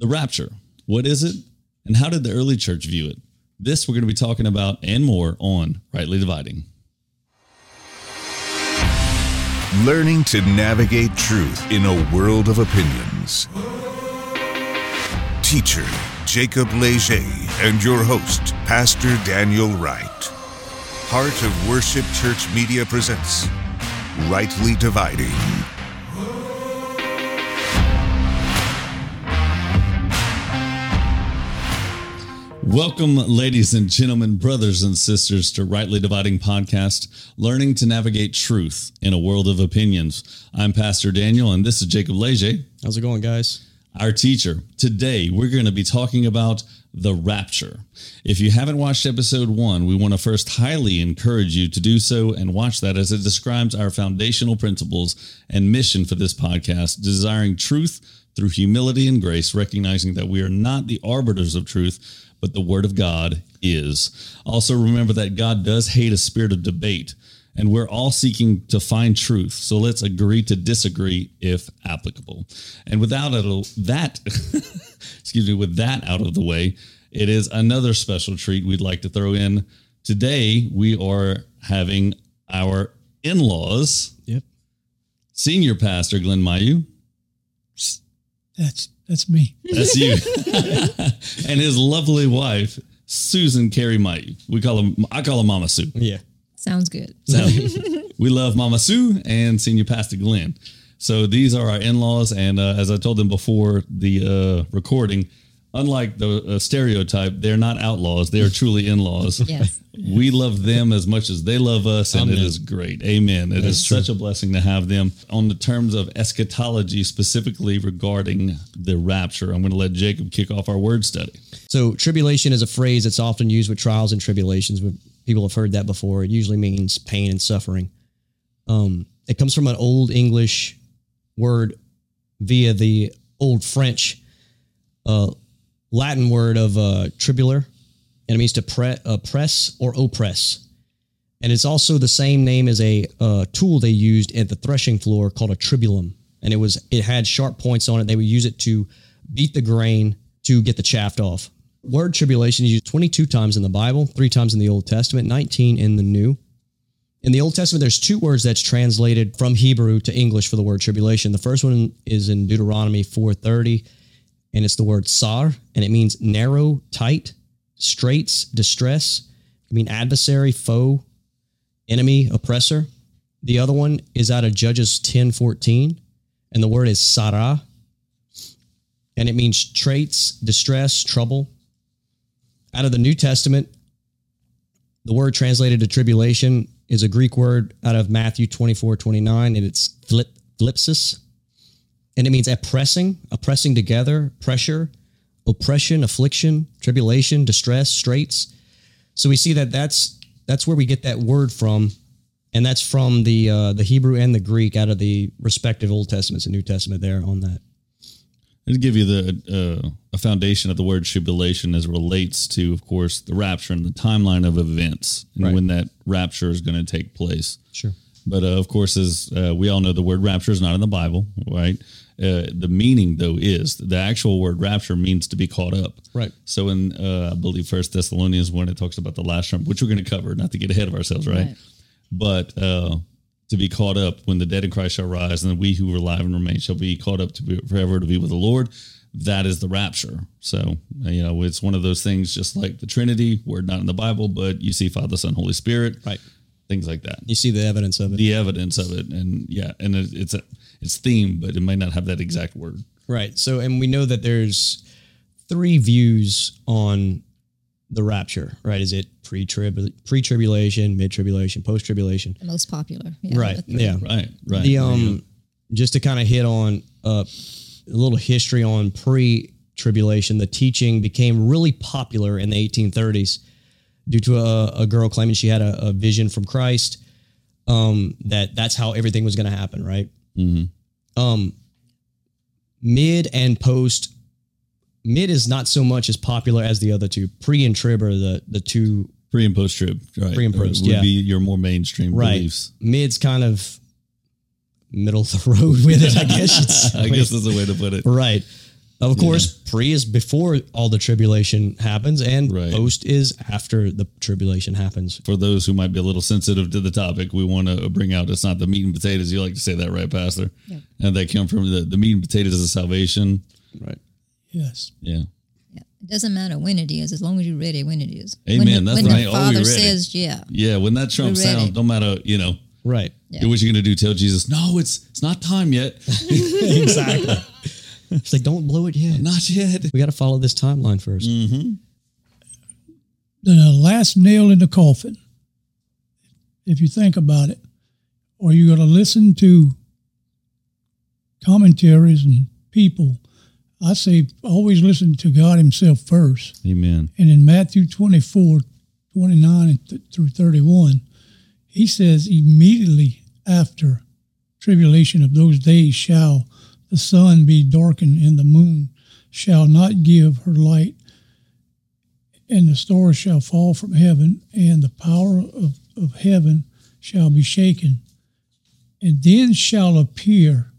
The rapture. What is it? And how did the early church view it? This we're going to be talking about and more on Rightly Dividing. Learning to navigate truth in a world of opinions. Teacher Jacob Leger and your host, Pastor Daniel Wright. Heart of Worship Church Media presents Rightly Dividing. Welcome, ladies and gentlemen, brothers and sisters, to Rightly Dividing Podcast, learning to navigate truth in a world of opinions. I'm Pastor Daniel, and this is Jacob Leger, How's it going, guys? our teacher. Today, we're going to be talking about the rapture. If you haven't watched episode one, we want to first highly encourage you to do so and watch that as it describes our foundational principles and mission for this podcast, desiring truth through humility and grace, recognizing that we are not the arbiters of truth, but the Word of God is. Also, remember that God does hate a spirit of debate, and we're all seeking to find truth. So let's agree to disagree if applicable. And without it, that, excuse me, with that out of the way, it is another special treat we'd like to throw in. Today, we are having our in laws, Yep. Senior Pastor Glenn Mayu. That's that's me. That's you. and his lovely wife, Susan Carey Mayu. We call him, I call him Mama Sue. Yeah. Sounds good. So we love Mama Sue and Senior Pastor Glenn. So these are our in-laws, and uh, as I told them before the uh, recording, unlike the uh, stereotype, they're not outlaws; they are truly in-laws. Yes. We love them as much as they love us, and it Amen. is great. Amen. It is such a blessing to have them on the terms of eschatology, specifically regarding the rapture. I'm going to let Jacob kick off our word study. So tribulation is a phrase that's often used with trials and tribulations. People have heard that before. It usually means pain and suffering. Um, it comes from an old English word via the old French uh, Latin word of uh, tribular, and it means to pre- or oppress. And it's also the same name as a uh, tool they used at the threshing floor called a tribulum. And it was it had sharp points on it. They would use it to beat the grain to get the chaff off. Word tribulation is used 22 times in the Bible, three times in the Old Testament, 19 in the New. In the Old Testament, there's two words that's translated from Hebrew to English for the word tribulation. The first one is in Deuteronomy 4:30, and it's the word sar, and it means narrow, tight, straits, distress. I mean adversary, foe, enemy, oppressor. The other one is out of Judges 10:14, and the word is sarah, and it means traits, distress, trouble. Out of the New Testament, the word translated to tribulation is a Greek word out of Matthew 24, 29, and it's thlip, thlipsis. And it means oppressing, oppressing together, pressure, oppression, affliction, tribulation, distress, straits. So we see that that's that's where we get that word from, and that's from the uh, the Hebrew and the Greek out of the respective Old Testaments and New Testament there on that. to give you the uh, a foundation of the word tribulation as it relates to, of course, the rapture and the timeline of events and Right. when that rapture is going to take place. Sure. But uh, of course, as uh, we all know, the word rapture is not in the Bible, right? Uh, the meaning, though, is the actual word rapture means to be caught up. Right. So in, uh, I believe, First Thessalonians one, it talks about the last trump, which we're going to cover, not to get ahead of ourselves, right? Right. But uh, to be caught up when the dead in Christ shall rise, and we who are alive and remain shall be caught up to be forever to be with the Lord. That is the rapture. So you know, it's one of those things, just like the Trinity, word not in the Bible, but you see Father, Son, Holy Spirit, Right. Things like that You see the evidence of it. the evidence of it and yeah and it, it's a it's theme but it may not have that exact word Right. So, and we know that there's three views on the rapture, right? Is it pre-trib, pre-tribulation, mid-tribulation, post-tribulation? The most popular. Yeah, Right. the. Yeah. right right The um, just to kind of hit on uh, a little history on pre-tribulation, the teaching became really popular in the 1830s due to a, a girl claiming she had a, a vision from Christ. Um, that that's how everything was going to happen, right? Um, mid and post mid is not so much as popular as the other two. Pre and trib are the the two pre and post trib right Pre and post, would yeah. be your more mainstream right. beliefs Mid's kind of middle of the road with it, I guess. You'd i guess that's a way to put it right. Of course, pre is before all the tribulation happens, and Right. post is after the tribulation happens. For those who might be a little sensitive to the topic, we want to bring out it's not the meat and potatoes. You like to say that, right, Pastor? Yeah. And they come from the, the meat and potatoes of salvation. Right. Yes. Yeah. Yeah. It doesn't matter when it is, as long as you're ready when it is. Amen. When, the- That's when right. the Oh, Father ready. says, yeah. Yeah. When that trump We're ready. sounds, no matter, you know, Right. Yeah. what you're going to do? Tell Jesus, no, it's it's not time yet. exactly. It's like, don't blow it yet. not yet. We got to follow this timeline first. Mm-hmm. The last nail in the coffin, if you think about it, or you're going to listen to commentaries and people, I say always listen to God Himself first. Amen. And in Matthew 24, 29 through 31, he says, immediately after tribulation of those days shall the sun be darkened and the moon shall not give her light and the stars shall fall from heaven and the power of, of heaven shall be shaken. And then shall appear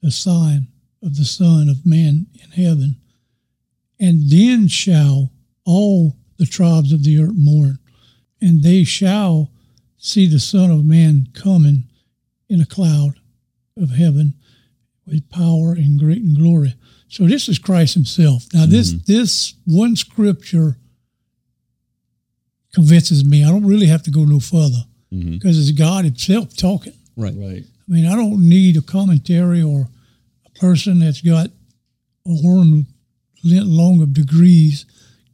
the sign of the son of man in heaven and then shall all the tribes of the earth mourn, and they shall see the Son of Man coming in a cloud of heaven with power and great and glory. So this is Christ Himself. Now this this one scripture convinces me. I don't really have to go no further Mhm. because it's God Himself talking. Right. Right. I mean, I don't need a commentary or a person that's got a horn length long of degrees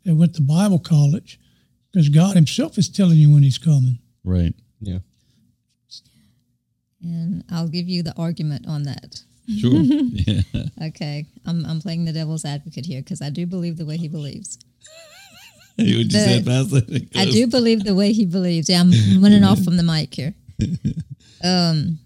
that went to Bible college, because God Himself is telling you when He's coming. Right. Yeah. And I'll give you the argument on that. Sure. yeah. Okay. I'm, I'm playing the devil's advocate here because I do believe the way he believes. Hey, what you The- said, Pastor? I do believe the way he believes. Yeah, I'm running off from the mic here. Um,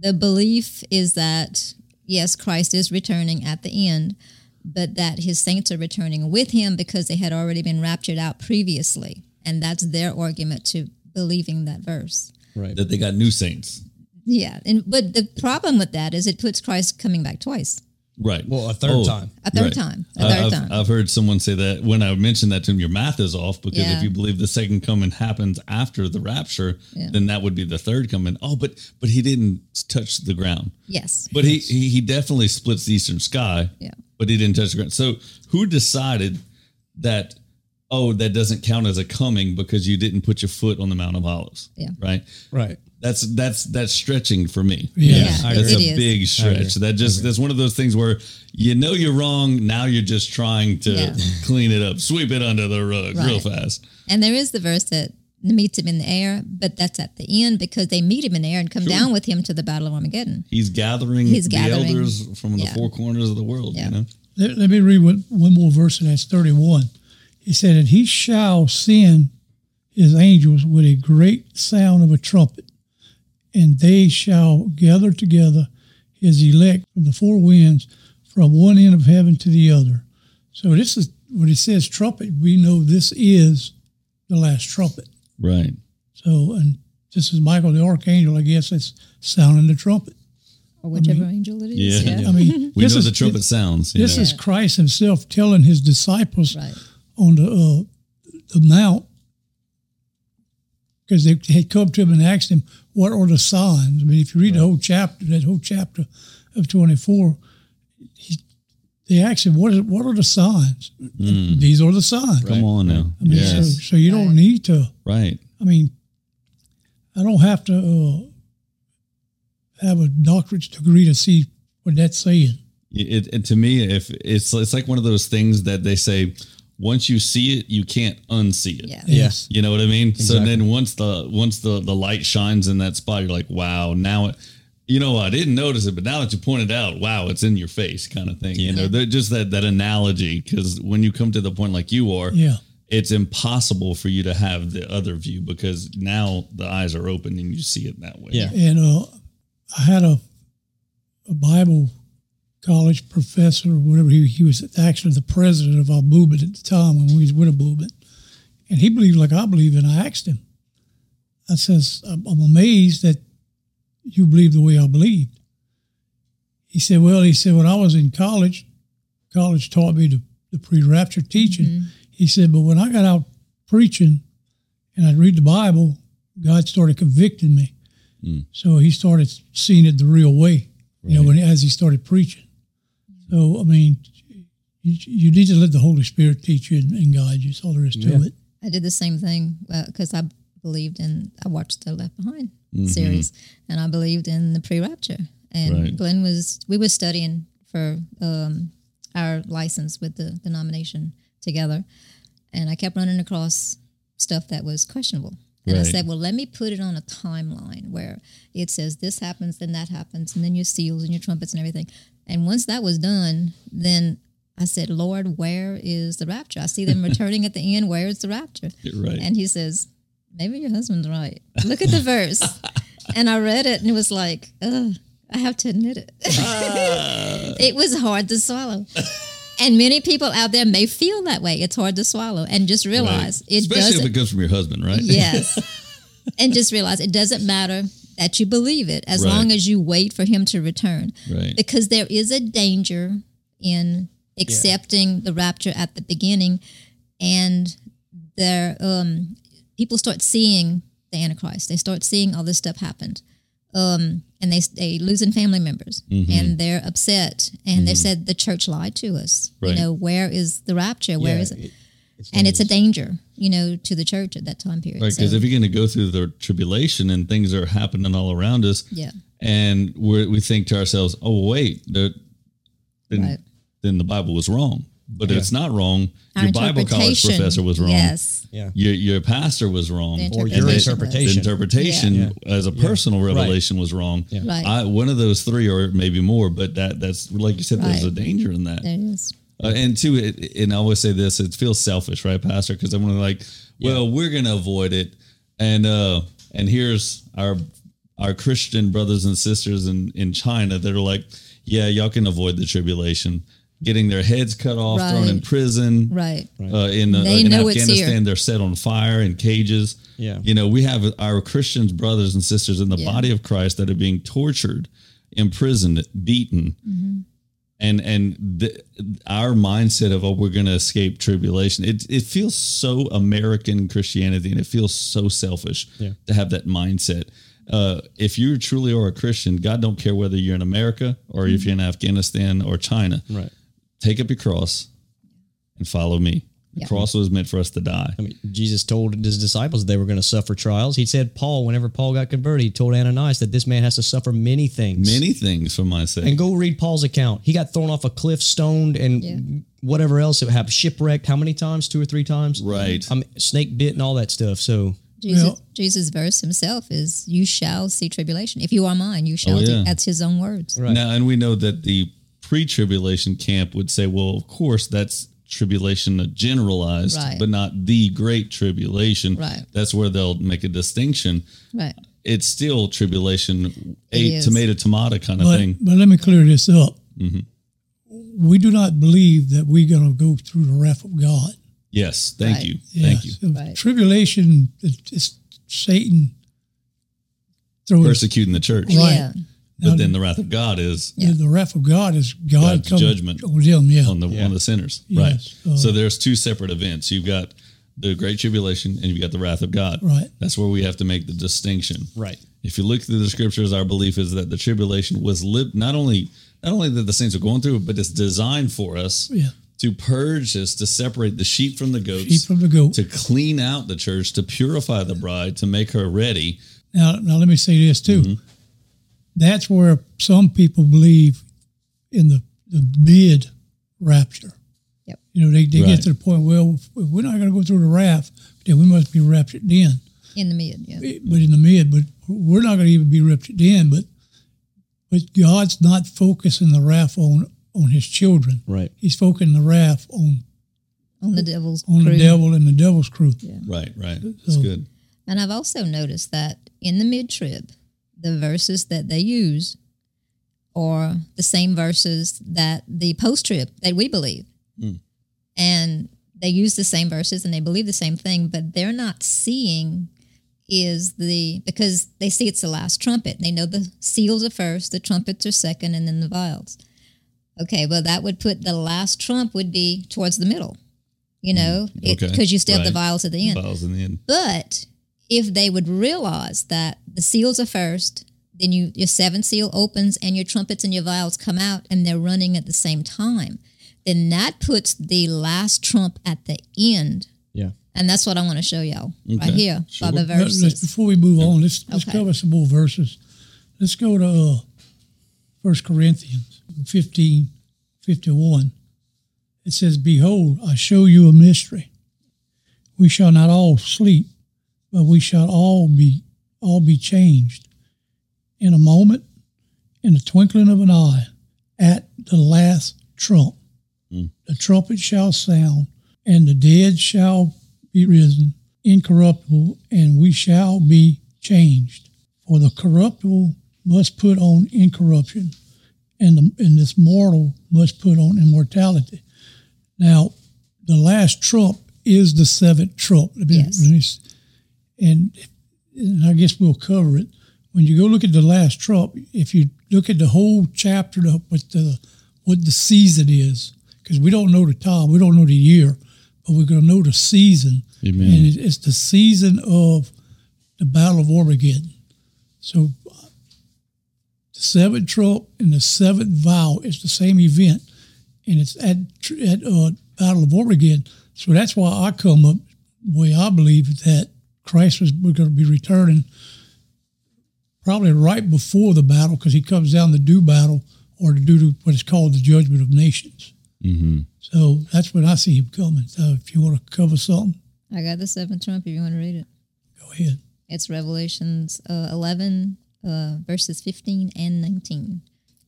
the belief is that yes, Christ is returning at the end, but that his saints are returning with him because they had already been raptured out previously, and that's their argument to believing that verse. Right. That they got new saints. Yeah, and but the problem with that is it puts Christ coming back twice, Right. Well, a third Oh, time. a third Right. time, a I- third I've, time. I've heard someone say that when I mentioned that to him, your math is off because Yeah. if you believe the second coming happens after the rapture, Yeah. then that would be the third coming. Oh, but but he didn't touch the ground. yes, But he, he he definitely splits the eastern sky. Yeah. But he didn't touch the ground. So who decided that? Oh, that doesn't count as a coming because you didn't put your foot on the Mount of Olives. Yeah. Right. Right. That's that's that's stretching for me. Yeah. Yeah, that's a big stretch. That just that's one of those things where you know you're wrong. Now you're just trying to Yeah. clean it up, sweep it under the rug real fast. And there is the verse that meets him in the air, but that's at the end because they meet him in the air and come down with him to the Battle of Armageddon. He's gathering He's the gathering. elders from the Yeah. four corners of the world. Yeah. You know, Let, let me read one, one more verse, and that's 31. He said, And he shall send his angels with a great sound of a trumpet, and they shall gather together his elect from the four winds from one end of heaven to the other. So this is when it says trumpet, we know this is the last trumpet. right? So, and this is Michael the archangel, I guess, that's sounding the trumpet. Or whichever angel it is. Yeah. Yeah. I mean, We this know is, the trumpet sounds. you This know. is Christ Himself telling His disciples Right. on the uh, the mount because they had come to him and asked him, "What are the signs?" I mean, if you read the whole chapter, that whole chapter of twenty four, he, they asked him, "What is what are the signs?" These are the signs. Come on now. I mean, yes. so, so you don't need to. right. I mean, I don't have to uh, have a doctorate degree to see what that's saying. It, it to me, if it's it's like one of those things that they say, once you see it, you can't unsee it. Yeah. Yes. You know what I mean? Exactly. So then once the once the the light shines in that spot, you're like, wow, now it you know, I didn't notice it, but now that you pointed out, wow, it's in your face kind of thing. You know, they're just that that analogy because when you come to the point like you are, Yeah. it's impossible for you to have the other view because now the eyes are open and you see it that way. Yeah. And uh, I had a, a Bible college professor or whatever. He, he was actually the president of our movement at the time when we was with a movement. And he believed like I believe, and I asked him, I says, I'm, I'm amazed that you believe the way I believed. He said, well, he said, when I was in college, college taught me the, the pre-rapture teaching. Mm-hmm. He said, but when I got out preaching and I'd read the Bible, God started convicting me. So he started seeing it the real way, you know, when as he started preaching. So I mean, you, you need to let the Holy Spirit teach you and, and guide you. That's all there is to Yeah. it. I did the same thing because I believed in. I watched the Left Behind series, and I believed in the pre-rapture. And Right. Glenn was. We were studying for um, our license with the denomination together, and I kept running across stuff that was questionable. And I said, "Well, let me put it on a timeline where it says this happens, then that happens, and then your seals and your trumpets and everything." And once that was done, then I said, "Lord, where is the rapture? I see them returning at the end. Where is the rapture?" You're right. And he says, maybe your husband's right. Look at the verse. and I read it and it was like, ugh, I have to admit it. Ah. it was hard to swallow. And many people out there may feel that way. It's hard to swallow. And just realize Right. it Especially if doesn't. it comes from your husband, right? yes. and just realize it doesn't matter that you believe it as Right. long as you wait for him to return. Right. Because there is a danger in accepting the rapture at the beginning and there um people start seeing the antichrist they start seeing all this stuff happened um and they they losing family members Mm-hmm. and they're upset and they said the church lied to us Right. you know where is the rapture Where Yeah, is it, it- it's and it's a danger you know to the church at that time period Right, because So, if you're going to go through the tribulation and things are happening all around us, yeah and we we think to ourselves, "Oh, wait, the, then Right. then the Bible was wrong." But if it's not wrong. Our Your Bible college professor was wrong. yes Yeah. Your your pastor was wrong. Or your interpretation The interpretation. interpretation Yeah. as a personal revelation was wrong. Right. I, one of those three, or maybe more, but that that's like you said, there's a danger in that. there is Uh, and two, it, and I always say this: it feels selfish, right, Pastor? Because I'm like, well, we're going to avoid it, and uh, and here's our our Christian brothers and sisters in in China that are like, yeah, y'all can avoid the tribulation, getting their heads cut off, thrown in prison, right uh, in, uh, in know it's here. Afghanistan, they're set on fire in cages. Yeah. You know, we have our Christians brothers and sisters in the Yeah. body of Christ that are being tortured, imprisoned, beaten. Mm-hmm. And and the, our mindset of oh we're going to escape tribulation it it feels so American Christianity and it feels so selfish Yeah. to have that mindset. Uh, if you truly are a Christian, God don't care whether you're in America or if you're in Afghanistan or China Right. take up your cross and follow me. The Yeah. cross was meant for us to die. I mean, Jesus told his disciples they were going to suffer trials. He said, Paul, whenever Paul got converted, he told Ananias that this man has to suffer many things. Many things for my sake. And go read Paul's account. He got thrown off a cliff, stoned, and Yeah. whatever else it happened, shipwrecked. How many times? Two or three times. Right. I mean, snake bit and all that stuff. So Jesus, Well- Jesus' verse himself is, "You shall see tribulation. If you are mine, you shall." Oh, yeah. do. That's his own words. Right. Now, and we know that the pre-tribulation camp would say, "Well, of course, that's tribulation generalized, Right. but not the great tribulation." Right. That's where they'll make a distinction. Right. It's still tribulation, a tomato tomato kind of But, thing. but let me clear this up. Mm-hmm. We do not believe that we're going to go through the wrath of God. Yes, thank Right. you, thank you. So Right. Tribulation is Satan throwing Persecuting the church, Right. Yeah. But then the wrath of God is the, the wrath of God is God God's judgment on them. Yeah, on the Yeah. on the sinners. Yes, right. uh, so there's two separate events. You've got the great tribulation and you've got the wrath of God. Right. That's where we have to make the distinction. right. If you look through the scriptures, our belief is that the tribulation was lived not only not only that the saints are going through it, but it's designed for us yeah. to purge us, to separate the sheep from the goats, Sheep from the goat. to clean out the church, to purify the bride, to make her ready. Now, now let me say this too. Mm-hmm. That's where some people believe in the the mid rapture. Yep. You know, they, they Right. get to the point. Well, if we're not going to go through the wrath, then we must be raptured then. In the mid. Yeah. But in the mid, but we're not going to even be raptured then. But but God's not focusing the wrath on on His children. Right. He's focusing the wrath on On the devil's on crew. the devil and the devil's crew. Yeah. Right, right. That's So- good. And I've also noticed that in the mid trib, the verses that they use are the same verses that the post trib that we believe. Hmm. And they use the same verses and they believe the same thing, but they're not seeing is the because they see it's the last trumpet. They know the seals are first, the trumpets are second, and then the vials. Okay, well, that would put the last trump would be towards the middle, you hmm. know, because okay, you still have the right. vials at the end. Vials in the end. But if they would realize that the seals are first, then you your seventh seal opens and your trumpets and your vials come out and they're running at the same time, then that puts the last trump at the end. Yeah. And that's what I want to show y'all right Okay, here sure. by the Let- let's- verses. before we move on, let's let's Okay. cover some more verses. Let's go to uh, 1 Corinthians 15, 51. It says, Behold, I show you a mystery. We shall not all sleep, but we shall all be all be changed in a moment, in the twinkling of an eye, at the last trump. Mm. The trumpet shall sound, and the dead shall be risen, incorruptible, and we shall be changed. For the corruptible must put on incorruption, and, the, and this mortal must put on immortality. Now, the last trump is the seventh trump. Let me- Yes. Let me s- and, and I guess we'll cover it. When you go look at the last trump, if you look at the whole chapter, what the what the season is, because we don't know the time, we don't know the year, but we're going to know the season, Amen. and it's the season of the Battle of Armageddon. So the seventh trump and the seventh vial is the same event, and it's at at uh, Battle of Armageddon. So that's why I come up the way I believe that Christ was we're going to be returning probably right before the battle because he comes down to do battle or to do what is called the judgment of nations. Mm-hmm. So that's when I see him coming. So if you want to cover something, I got the seventh trump if you want to read it. go ahead. It's Revelations uh, 11, uh, verses 15 and 19.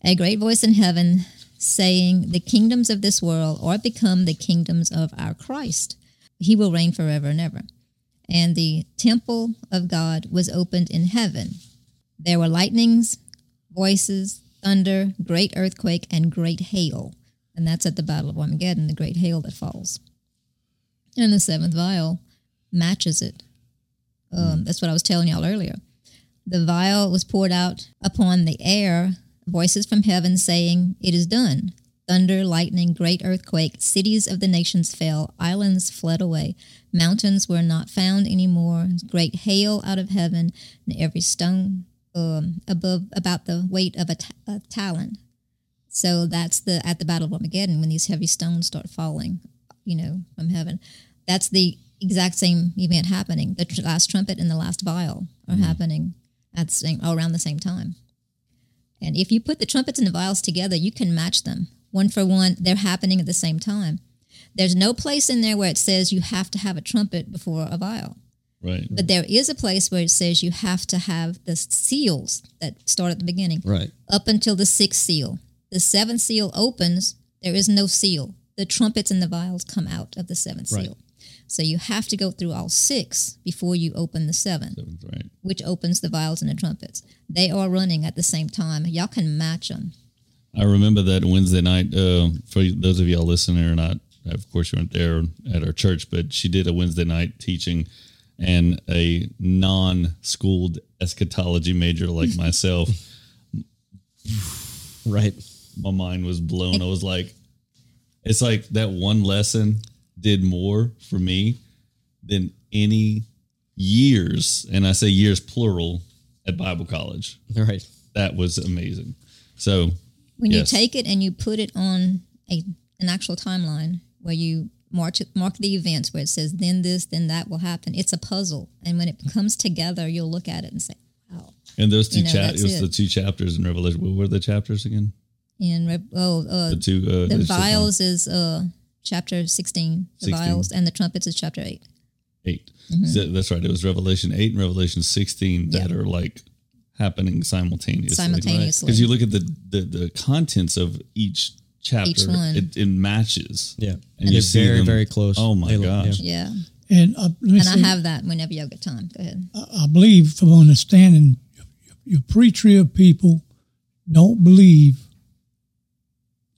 A great voice in heaven saying, The kingdoms of this world are become the kingdoms of our Christ. He will reign forever and ever. And the temple of God was opened in heaven. There were lightnings, voices, thunder, great earthquake, and great hail. And that's at the Battle of Armageddon, the great hail that falls. And the seventh vial matches it. Um, that's what I was telling y'all earlier. The vial was poured out upon the air, voices from heaven saying, It is done. Thunder, lightning, great earthquake, cities of the nations fell, islands fled away, mountains were not found anymore, great hail out of heaven, and every stone um, above about the weight of a, ta- talent. So that's the at the Battle of Armageddon when these heavy stones start falling, you know, from heaven. That's the exact same event happening. The tr- last trumpet and the last vial are happening at the same around the same time. And if you put the trumpets and the vials together, you can match them one for one. They're happening at the same time. There's no place in there where it says you have to have a trumpet before a vial. Right. But there is a place where it says you have to have the seals that start at the beginning Right. up until the sixth seal. The seventh seal opens, there is no seal. The trumpets and the vials come out of the seventh Right. seal. So you have to go through all six before you open the seventh, Seventh, right. which opens the vials and the trumpets. They are running at the same time. Y'all can match them. I remember that Wednesday night. Uh, for those of y'all listening or not, of course you weren't there at our church, but she did a Wednesday night teaching, and a non-schooled eschatology major like myself, Right. my mind was blown. I was like, it's like that one lesson did more for me than any years, and I say years plural at Bible college. Right. That was amazing. So When Yes. you take it and you put it on a an actual timeline where you mark it, mark the events where it says then this, then that will happen. It's a puzzle, and when it comes together, you'll look at it and say, "Wow." And those two You know, it was it. the two chapters in Revelation. What were the chapters again? In Rev- oh, uh, The two uh, the it's just one- vials is uh chapter 16 the 16. vials and the trumpets is chapter 8 eight. So that's right. It was Revelation eight and Revelation sixteen that are like happening simultaneously. Simultaneously. Because you look at the, the the contents of each chapter, Each one. It, it matches. Yeah. and, And you they're see very, them- very close. Oh my They look- gosh! yeah And uh, let me and i have that whenever y'all get time go ahead I believe from understanding, your pre-trib people don't believe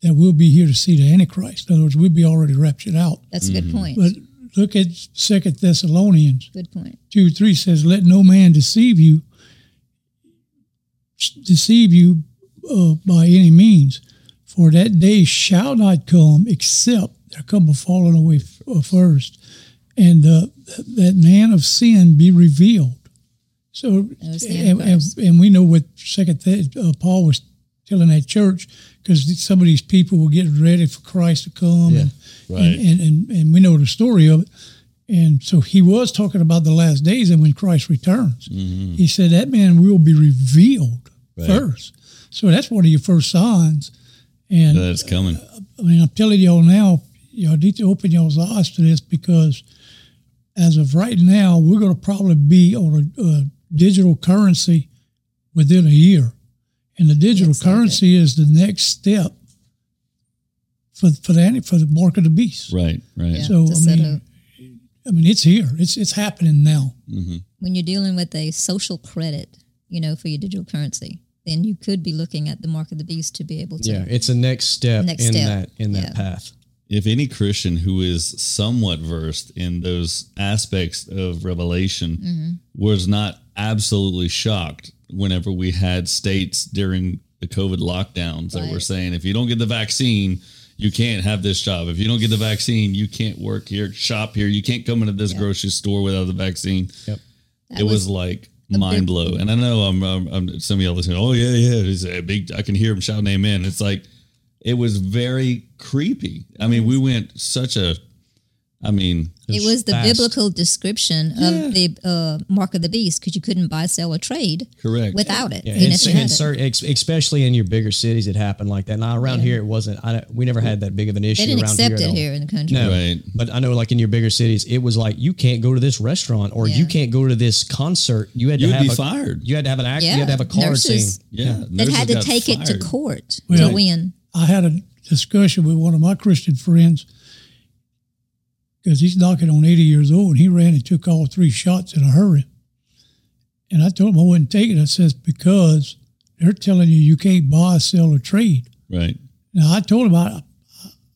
that we'll be here to see the Antichrist. In other words, we'll be already raptured out. that's a good point But look at Second Thessalonians good 2-3 says, "Let no man deceive you, deceive you uh, by any means, For that day shall not come except there come a falling away f- uh, first, and uh, that man of sin be revealed. So, and, and, and we know what Second Th- uh, Paul was telling that church because some of these people were getting ready for Christ to come, Yeah. and, Right. and, and, and and we know the story of it. And so he was talking about the last days and when Christ returns. Mm-hmm. He said that man will be revealed Right. first. So that's one of your first signs. And That's coming. Uh, I mean, I'm telling y'all now, y'all need to open y'all's eyes to this because as of right now, we're going to probably be on a, a digital currency within a year. And the digital Looks like currency is the next step for for the for the mark of the beast. Right. Right. Yeah, So, I mean, up. I mean, it's here. It's it's happening now. when you're dealing with a social credit, you know, for your digital currency, then you could be looking at the mark of the beast to be able to. Yeah, it's a next step Next in step. that in that Yeah. path. if any Christian who is somewhat versed in those aspects of Revelation Mm-hmm. was not absolutely shocked whenever we had states during the COVID lockdowns that were saying, if you don't get the vaccine, you can't have this job. If you don't get the vaccine, you can't work here, shop here. You can't come into this Yeah. grocery store without the vaccine. Yep. That it was, was like mind big- blow. And I know I'm, I'm, I'm some of y'all listening. Oh yeah, yeah. It's a big. I can hear him shouting amen. It's like it was very creepy. I mean, we went such a. I mean, It was the fast. biblical description of the uh, mark of the beast because you couldn't buy, sell, or trade correct. without it. Yeah, even and, and had it. cer- especially in your bigger cities, it happened like that. Now around Yeah. here, it wasn't. I, we never had that big of an issue. They didn't around accept here it here in the country. No, Right. but I know, like in your bigger cities, it was like you can't go to this restaurant or you can't go to this concert. You had You'd to have be a, fired. You had to have an act. Yeah, You had to have a card nurses- saying, yeah, That had to got take it to court Well- to win. I had a discussion with one of my Christian friends because he's knocking on 80 years old and he ran and took all three shots in a hurry. And I told him I wouldn't take it. I says, because they're telling you you can't buy, sell, or trade. Right. Now, I told him I,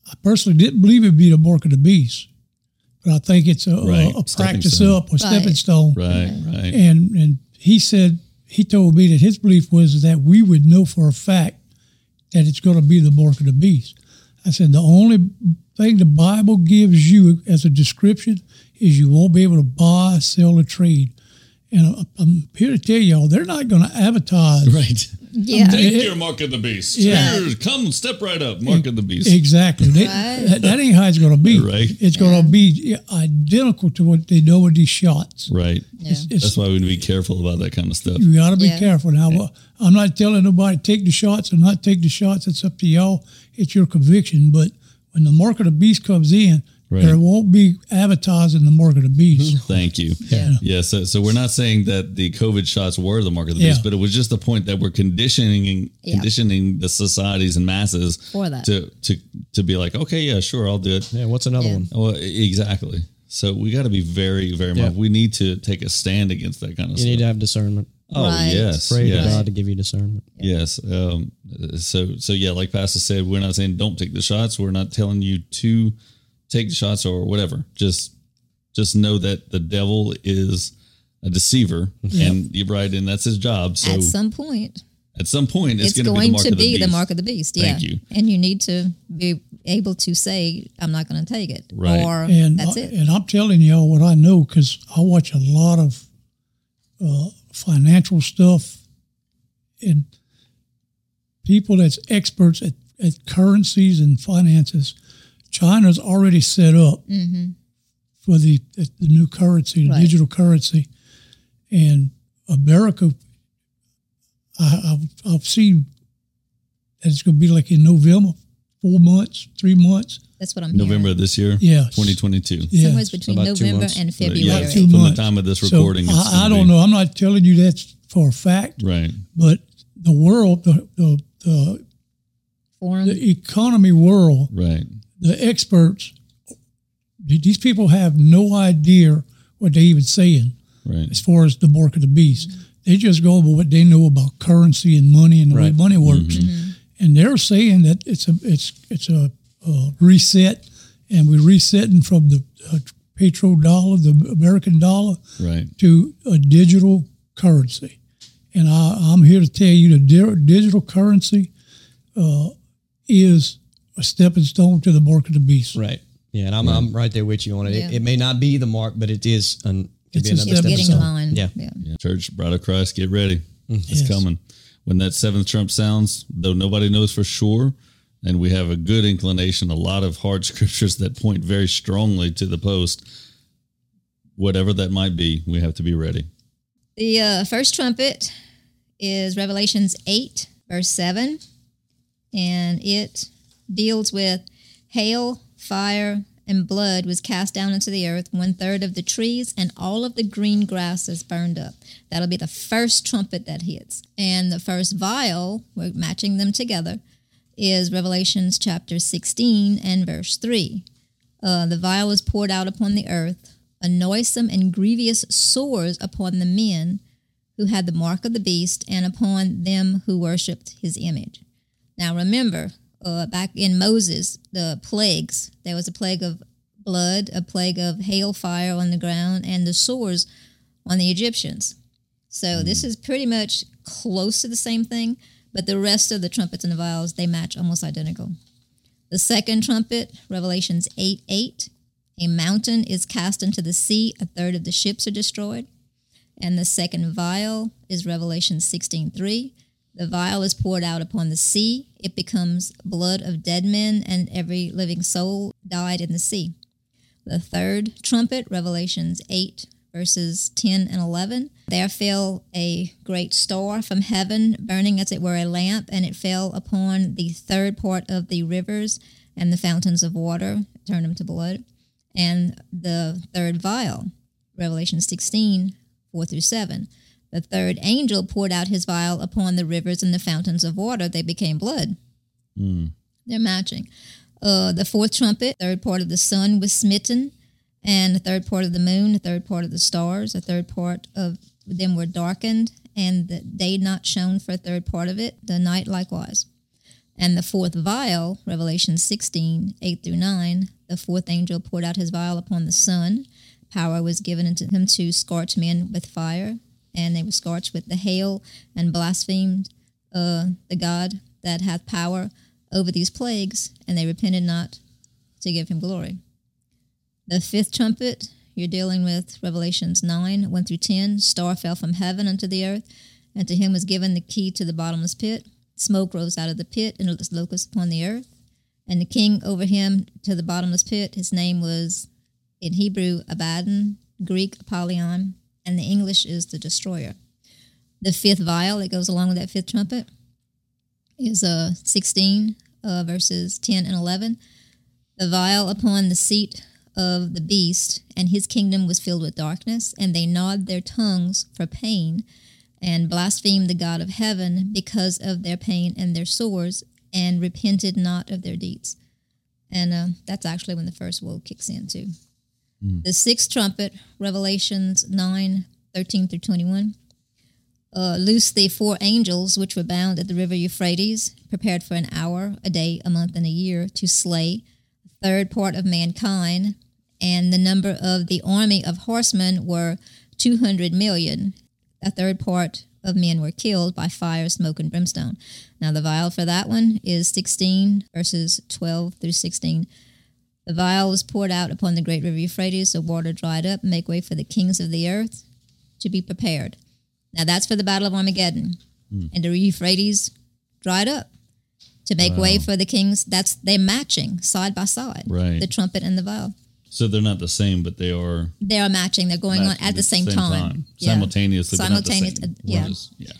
I personally didn't believe it'd be the mark of the beast, but I think it's a, Right. a, a practice stone. up or stepping stone. Right. Right. And and he said he told me that his belief was that we would know for a fact that it's going to be the mark of the beast. I said the only thing the Bible gives you as a description is you won't be able to buy, sell, or trade. And I- I'm here to tell y'all they're not going to advertise Right. Yeah. Take your mark of the beast. Yeah. Here, come, step right up. Mark of the beast. exactly. They- Right. that, that ain't how it's going to be. Right. It's going to be identical to what they know with these shots. Right. Yeah. It's- That's why we need to be careful about that kind of stuff. You got to be Yeah. careful. Now, wha- I'm not telling nobody take the shots or not take the shots. It's up to y'all. It's your conviction. But when the mark of the beast comes in, Right. there won't be avatars in the mark of the beast. Thank you. Yeah. Yeah. So, so we're not saying that the COVID shots were the mark of the beast, but it was just the point that we're conditioning Yeah. conditioning the societies and masses For that. to to to be like, okay, yeah, sure, I'll do it. "Yeah, what's another Yeah. one?" Well, exactly. So we got to be very, very Yeah. much. We need to take a stand against that kind of stuff. You stuff. need to have discernment. Oh Right. yes, Pray yes. to God to give you discernment. Yes. Um, so so yeah, like Pastor said, we're not saying don't take the shots. We're not telling you to take the shots or whatever. Just just know that the devil is a deceiver, and you're right, and that's his job. So At some point, at some point, it's, it's, going going to to be be the the mark mark of the beast. Thank you. And you need to be able to say, I'm not going to take it. Right. Or And that's I- it. and I'm telling y'all what I know because I watch a lot of uh, financial stuff and people that's experts at, at currencies and finances. China's already set up mm-hmm. for the the new currency, the Right. digital currency, and America. I, I've, I've seen that it's going to be like in November, four months, three months. That's what I'm November hearing. of this year, Yeah. 2022. Yeah. Somewhere between about November and February. yeah, About two from months. the time of this recording. it's I, I don't be- know. I'm not telling you that's for a fact, Right. but the world, the the, the, Foreign. the economy world, Right. the experts, these people have no idea what they're even saying Right. as far as the mark of the beast. They just go by what they know about currency and money and the Right. way money works, mm-hmm. And they're saying that it's a it's it's a, a reset, and we're resetting from the uh, petrodollar, the American dollar, Right. to a digital currency. And I, I'm here to tell you the di- digital currency uh, is a stepping stone to the mark of the beast. Right. Yeah, and I'm, I'm right there with you on it. Yeah. it. It may not be the mark, but it is an, could It's be a another step step Getting stone. line. Yeah. yeah. Yeah. Church, bride of Christ, get ready. It's Yes. coming. When that seventh trump sounds, though nobody knows for sure, and we have a good inclination, a lot of hard scriptures that point very strongly to the post, whatever that might be, we have to be ready. The uh, first trumpet is Revelations 8, verse 7, and it deals with hail, fire, and blood was cast down into the earth. One third of the trees and all of the green grasses burned up. That'll be the first trumpet that hits. And the first vial, we're matching them together, is Revelations chapter 16 and verse 3. Uh, the vial was poured out upon the earth, a noisome and grievous sores upon the men who had the mark of the beast and upon them who worshipped his image. Now remember, uh, back in Moses, the plagues, there was a plague of blood, a plague of hail fire on the ground, and the sores on the Egyptians. So this is pretty much close to the same thing, but the rest of the trumpets and the vials, they match almost identical. The second trumpet, Revelations 8 8, a mountain is cast into the sea, a third of the ships are destroyed. And the second vial is Revelation 16 3. The vial is poured out upon the sea. It becomes blood of dead men, and every living soul died in the sea. The third trumpet, Revelations 8, verses 10 and 11. There fell a great star from heaven, burning as it were a lamp, and it fell upon the third part of the rivers and the fountains of water, turned them to blood. And the third vial, Revelation 16, 4 through 7. The third angel poured out his vial upon the rivers and the fountains of water. They became blood. They're matching. Uh, the fourth trumpet, third part of the sun was smitten, and the third part of the moon, the third part of the stars, the third part of them were darkened, and the day not shone for a third part of it, the night likewise. And the fourth vial, Revelation 16, 8 through 9, the fourth angel poured out his vial upon the sun. Power was given unto him to scorch men with fire, and they were scorched with the hail and blasphemed uh, the God that hath power over these plagues, and they repented not to give him glory. The fifth trumpet, you're dealing with Revelations 9, 1 through 10. Star fell from heaven unto the earth, and to him was given the key to the bottomless pit. Smoke rose out of the pit, and was locusts upon the earth. And the king over him to the bottomless pit, his name was in Hebrew Abaddon, Greek Apollyon, and the English is the destroyer. The fifth vial that goes along with that fifth trumpet is uh, 16 uh, verses 10 and 11. The vial upon the seat of the beast, and his kingdom was filled with darkness, and they gnawed their tongues for pain, and blasphemed the God of heaven because of their pain and their sores, and repented not of their deeds. And uh, that's actually when the first woe kicks in, too. The sixth trumpet, Revelations 9 13 through 21 uh, loose the four angels which were bound at the river Euphrates, prepared for an hour, a day, a month, and a year, to slay a third part of mankind. And the number of the army of horsemen were 200 million. A third part of men were killed by fire, smoke, and brimstone. Now, the vial for that one is 16, verses 12 through 16. The vial was poured out upon the great river Euphrates, the water dried up, make way for the kings of the earth to be prepared. Now that's for the Battle of Armageddon. And the Euphrates dried up to make way for the kings. That's they're matching side by side. Right. The trumpet and the vial. So they're not the same, but they are They are matching. They're going matching on at the same, time. Yeah. simultaneously. not the uh, yeah. Is- yeah.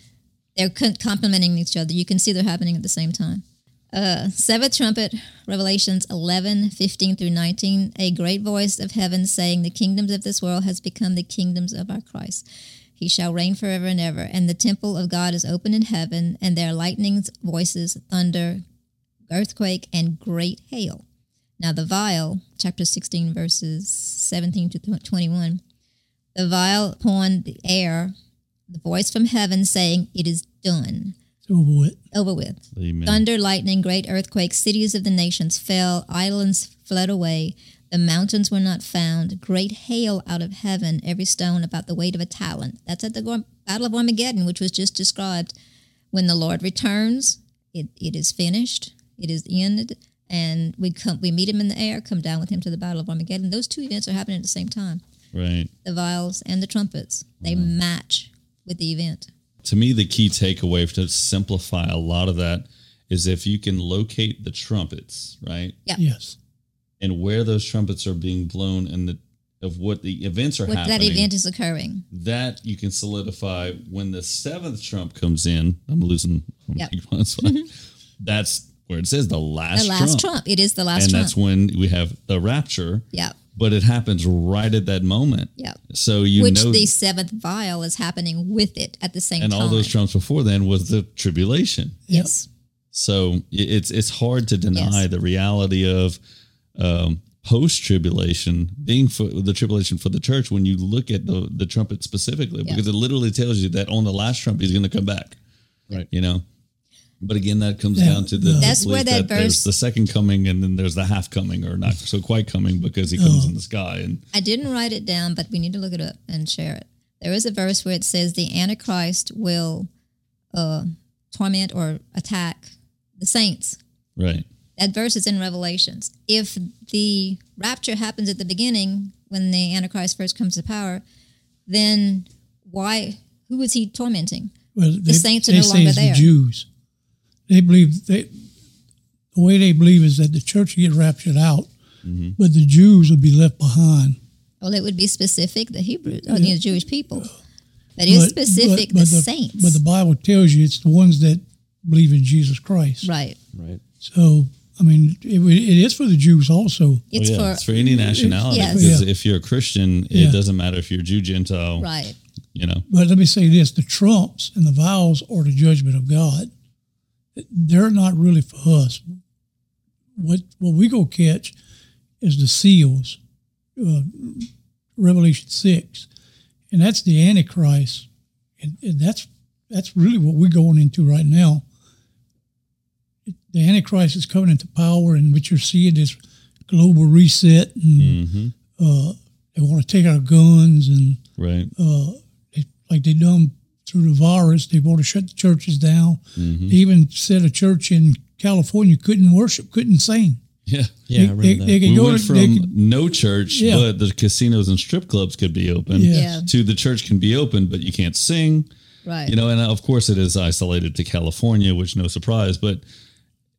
They're complementing each other. You can see they're happening at the same time. Uh, seventh trumpet, Revelations 11, 15 through 19. A great voice of heaven saying, The kingdoms of this world has become the kingdoms of our Christ. He shall reign forever and ever. And the temple of God is open in heaven, and there are lightnings, voices, thunder, earthquake, and great hail. Now, the vial, chapter 16, verses 17 to 21. The vial upon the air, the voice from heaven saying, It is done. It's over with. Over with. Amen. Thunder, lightning, great earthquake, cities of the nations fell, islands fled away, the mountains were not found, great hail out of heaven, every stone about the weight of a talent. That's at the Gor- Battle of Armageddon, which was just described. When the Lord returns, it, it is finished. It is ended, and we come we meet him in the air, come down with him to the battle of Armageddon. Those two events are happening at the same time. Right. The vials and the trumpets they match with the event. To me, the key takeaway to simplify a lot of that is if you can locate the trumpets, right, Yeah. Yes. and where those trumpets are being blown, and the of what the events are What happening. that event is occurring. that you can solidify when the seventh trump comes in. I'm losing. I'm Yep. keep on. That's where it says the last, trump. The last trump. trump. It is the last and trump. that's when we have the rapture. yeah. But it happens right at that moment. Yeah. So you Which know, the seventh vial is happening with it at the same and time. And all those trumps before then was the tribulation. Yes. So it's it's hard to deny Yes. the reality of um, post tribulation being for the tribulation for the church when you look at the the trumpet specifically Yeah. because it literally tells you that on the last trump he's going to come back. Right. You know. But again, that comes Yeah, down to the That's where that there's verse- the second coming, and then there's the half coming, or not so quite coming, because he comes Oh. in the sky. And I didn't write it down, but we need to look it up and share it. There is a verse where it says the Antichrist will uh, torment or attack the saints. right, That verse is in Revelations. If the rapture happens at the beginning when the Antichrist first comes to power, then why? Who is he tormenting? Well, they, saints are no longer there. the Jews. They believe they, the way they believe is that the church will get raptured out, Mm-hmm. but the Jews would be left behind. Well, it would be specific the Hebrews or the Jewish people, but it's specific but- but the, saints. But the Bible tells you it's the ones that believe in Jesus Christ. right. Right. So, I mean, it, it is for the Jews also. It's Well, yeah, for it's for any nationality. Yes. Because Yeah. if you're a Christian, it Yeah. doesn't matter if you're Jew, Gentile. right. You know, But let me say this the trumps and the vials are the judgment of God. They're not really for us. What what we go catch is the seals, uh, Revelation six, and that's the Antichrist, and, and that's that's really what we're going into right now. The Antichrist is coming into power, and what you're seeing is global reset, and uh, they want to take our guns and right? uh, they, like they done through the virus. They want to shut the churches down. Mm-hmm. Even said a church in California couldn't worship, couldn't sing. Yeah. Yeah, I they, remember they, that. they could We go went to, from they could, no church, Yeah. but the casinos and strip clubs could be open, Yeah. to the church can be open, but you can't sing. Right. You know, and of course it is isolated to California, which no surprise, but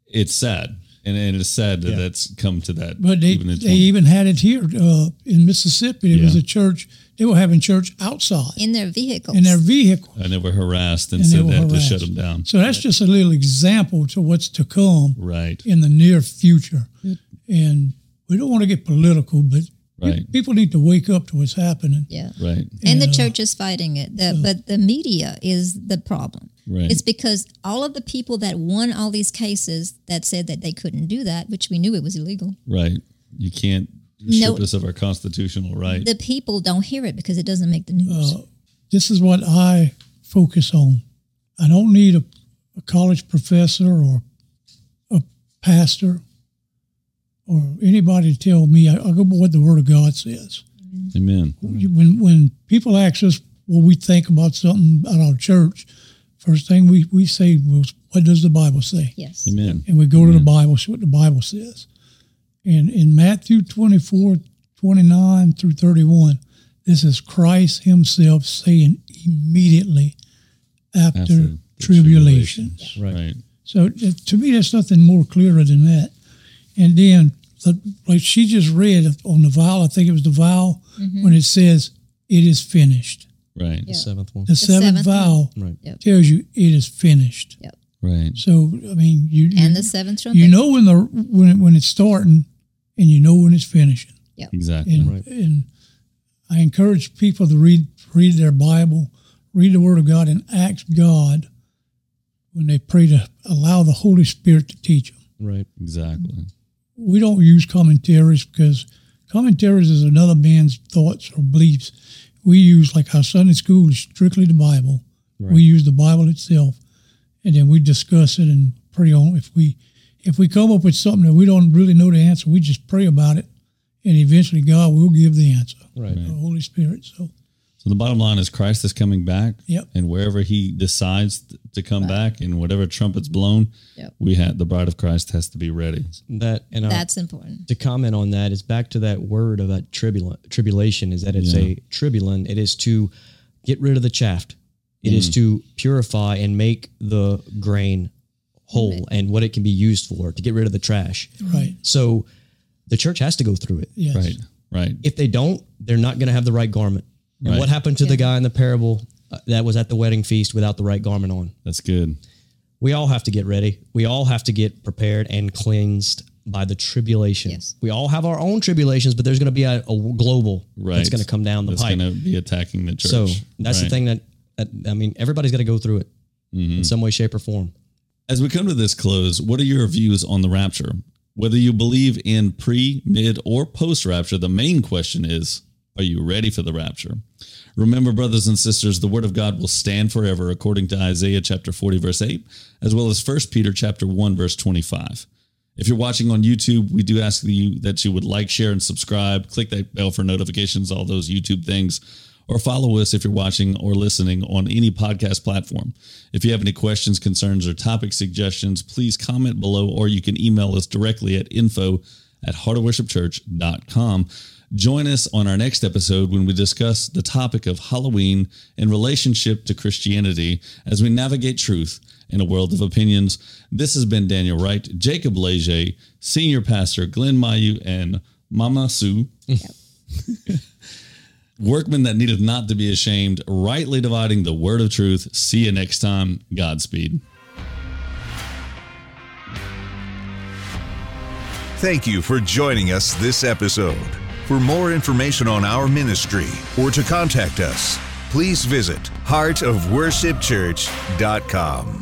it's sad. And, and it's sad that Yeah. that's come to that. but they, even they even had it here uh, in Mississippi. There was a church. They were having church outside in their vehicles. in their vehicle. and they were harassed and, And they said were they had to shut them down. So that's just a little example to what's to come Right. in the near future. Mm. And we don't want to get political, but Right. people need to wake up to what's happening. yeah. Right. And the Yeah. church is fighting it. The, but the media is the problem. Right. It's because all of the people that won all these cases that said that they couldn't do that, which we knew it was illegal, Right. You can't No. strip us of our constitutional right. the people don't hear it because it doesn't make the news. Uh, this is what I focus on. I don't need a, a college professor or a pastor or anybody to tell me. I, I go by what the Word of God says. Amen. When when people ask us what we think about something about our church, first thing we, we say was, "What does the Bible say?" yes. Amen. and we go to the Bible, see what the Bible says. And in Matthew 24, 29 through 31, this is Christ himself saying immediately after, After the tribulations. Right. Right. So to me, there's nothing more clearer than that. And then, the, like she just read on the vial, I think it was the vial, mm-hmm. when it says, it is finished. Right. The seventh one. The, seventh, seventh vial Right. Yep. tells you it is finished. Yep. Right. So, I mean, you, you And the seventh trumpet. you know when the when it, when it's starting and you know when it's finishing Yeah, Exactly. and, Right. and i encourage people to read read their bible read the word of god and ask god when they pray to allow the holy spirit to teach them Right. Exactly. we don't use commentaries because commentaries is another man's thoughts or beliefs we use like our sunday school is strictly the bible Right. we use the bible itself and then we discuss it and pray on if we if we come up with something that we don't really know the answer we just pray about it and eventually god will give the answer Right. the holy spirit so So the bottom line is Christ is coming back. Yep. And wherever he decides to come back and whatever trumpet's blown, Yep. we have the bride of Christ has to be ready. That and That's important. to comment on that is back to that word of that tribulation. Tribulation is that it's a tribulum. It is to get rid of the chaff. It is mm. to purify and make the grain whole and what it can be used for to get rid of the trash. Right. So the church has to go through it. Yes. Right. Right. If they don't, they're not going to have the right garment. And Right. what happened to the guy in the parable uh, that was at the wedding feast without the right garment on? That's good. We all have to get ready. We all have to get prepared and cleansed by the tribulation. Yes. We all have our own tribulations, but there's going to be a, a global Right. that's going to come down the That's pipe. going to be attacking the church. So that's the thing that, that I mean, everybody's got to go through it Mm-hmm. in some way, shape, or form. As we come to this close, what are your views on the rapture? Whether you believe in pre, mid, or post rapture, the main question is are you ready for the rapture? Remember, brothers and sisters, the word of God will stand forever according to Isaiah chapter 40, verse 8, as well as 1 Peter chapter 1, verse 25. If you're watching on YouTube, we do ask you that you would like, share, and subscribe. Click that bell for notifications, all those YouTube things, or follow us if you're watching or listening on any podcast platform. If you have any questions, concerns, or topic suggestions, please comment below, or you can email us directly at info at heartofworshipchurch.com. Join us on our next episode when we discuss the topic of Halloween in relationship to Christianity as we navigate truth in a world of opinions. This has been Daniel Wright, Jacob Leger, Senior Pastor Glenn Mayu, and Mama Sue. Workmen that needeth not to be ashamed, rightly dividing the word of truth. See you next time. Godspeed. Thank you for joining us this episode. For more information on our ministry or to contact us, please visit heartofworshipchurch.com.